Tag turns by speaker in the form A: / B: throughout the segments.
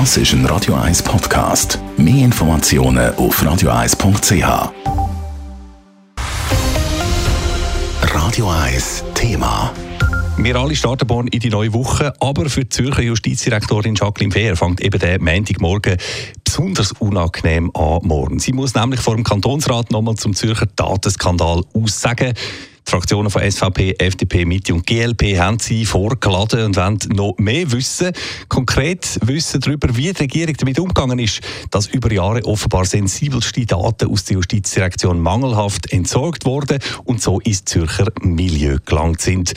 A: Das ist ein Radio 1 Podcast. Mehr Informationen auf radio1.ch. Radio 1 Thema.
B: Wir alle starten morgen in die neue Woche, aber für die Zürcher Justizdirektorin Jacqueline Fehr fängt eben der Montagmorgen besonders unangenehm an morgen. Sie muss nämlich vor dem Kantonsrat nochmal zum Zürcher Datenskandal aussagen. Fraktionen von SVP, FDP, Mitte und GLP haben sie vorgeladen und wollen noch mehr wissen. Konkret wissen darüber, wie die Regierung damit umgegangen ist, dass über Jahre offenbar sensibelste Daten aus der Justizdirektion mangelhaft entsorgt wurden und so ins Zürcher Milieu gelangt sind.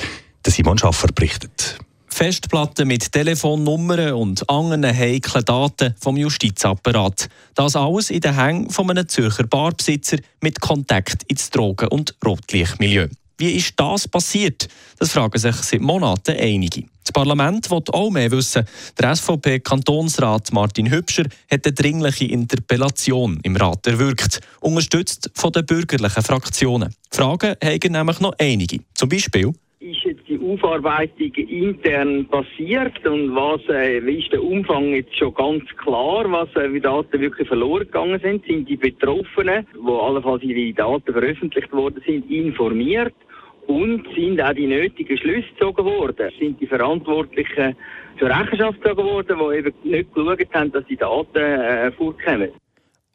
B: Simon Schaffer berichtet.
C: Festplatten mit Telefonnummern und anderen heiklen Daten vom Justizapparat. Das alles in den Hängen von einem Zürcher Barbesitzer mit Kontakt ins Drogen- und Rotlichtmilieu. Wie ist das passiert? Das fragen sich seit Monaten einige. Das Parlament will auch mehr wissen. Der SVP-Kantonsrat Martin Hübscher hat eine dringliche Interpellation im Rat erwirkt, unterstützt von den bürgerlichen Fraktionen. Fragen haben nämlich noch einige. Zum Beispiel,
D: ist jetzt die Aufarbeitung intern passiert und was äh, ist der Umfang jetzt schon ganz klar, was äh, wie Daten wirklich verloren gegangen sind, sind die Betroffenen, wo allenfalls ihre Daten veröffentlicht worden sind, informiert und sind auch die nötigen Schlüsse gezogen worden, sind die Verantwortlichen zur Rechenschaft gezogen worden, die eben nicht geschaut haben, dass die Daten äh, vorkommen.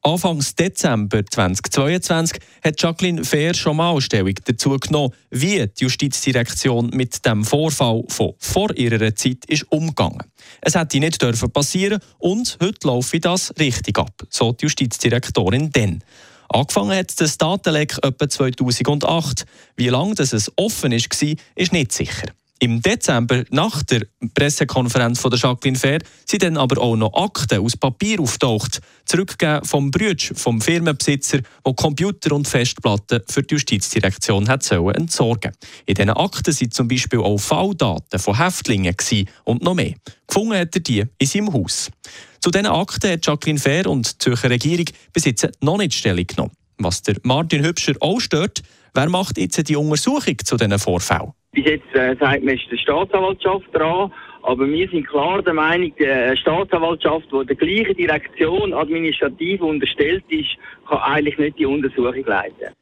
C: Anfangs Dezember 2022 hat Jacqueline Fair schon mal Stellung dazu genommen, wie die Justizdirektion mit dem Vorfall von vor ihrer Zeit ist umgegangen. Es hätte nicht dürfen passieren und heute laufe das richtig ab, so die Justizdirektorin denn. Angefangen hat das Datenleck etwa 2008. Wie lange das offen war, ist nicht sicher. Im Dezember, nach der Pressekonferenz von der Jacqueline Fair, sind dann aber auch noch Akten aus Papier auftaucht, zurückgegeben vom Brütsch, vom Firmenbesitzer, der Computer und Festplatten für die Justizdirektion hat sollen entsorgen. In diesen Akten sind zum Beispiel auch Falldaten von Häftlingen und noch mehr. Gefunden hat er die in seinem Haus. Zu diesen Akten hat Jacqueline Fair und die Zürcher Regierung bis jetzt noch nicht Stellung genommen. Was der Martin Hübscher auch stört, wer macht jetzt die Untersuchung zu diesen Vorfällen?
D: Bis jetzt äh, sagt man, ist die Staatsanwaltschaft dran. Aber wir sind klar der Meinung, die Staatsanwaltschaft, die der gleichen Direktion administrativ unterstellt ist, kann eigentlich nicht die Untersuchung leiten.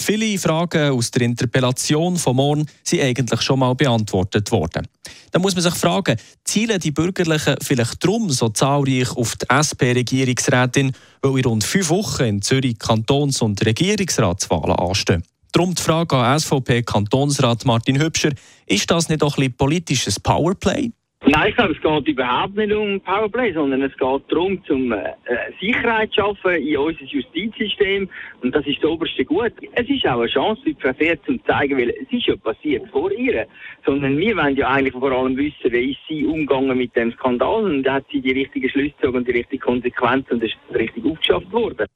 C: Viele Fragen aus der Interpellation von morgen sind eigentlich schon mal beantwortet worden. Da muss man sich fragen, zielen die Bürgerlichen vielleicht drum so zahlreich auf die SP-Regierungsrätin, weil in rund fünf Wochen in Zürich Kantons- und Regierungsratswahlen anstehen? Darum die Frage an SVP-Kantonsrat Martin Hübscher, ist das nicht auch ein bisschen politisches Powerplay?
D: Nein, ich glaube, es geht überhaupt nicht um Powerplay, sondern es geht darum, zum äh, Sicherheit zu schaffen in unser Justizsystem. Und das ist das oberste Gut. Es ist auch eine Chance für Frau Fair, zu zeigen, weil es ist ja passiert vor ihr. Sondern wir wollen ja eigentlich vor allem wissen, wie ist sie umgegangen mit dem Skandal und hat sie die richtigen Schlüsse gezogen und die richtigen Konsequenzen und ist richtig aufgeschafft worden.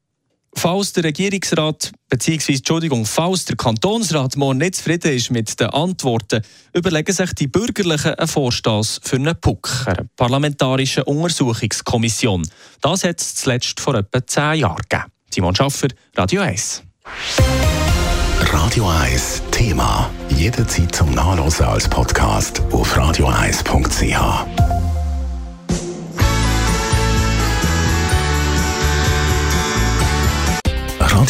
C: Falls der Regierungsrat bzw. Entschuldigung, falls der Kantonsrat morgen nicht zufrieden ist mit den Antworten, überlegen sich die Bürgerlichen einen Vorstoß für eine PUC, eine parlamentarische Untersuchungskommission. Das hat es zuletzt vor etwa zehn Jahren gegeben. Simon Schaffer, Radio 1.
A: Radio 1 Thema. Jederzeit zum Nachlesen als Podcast auf radio1.ch.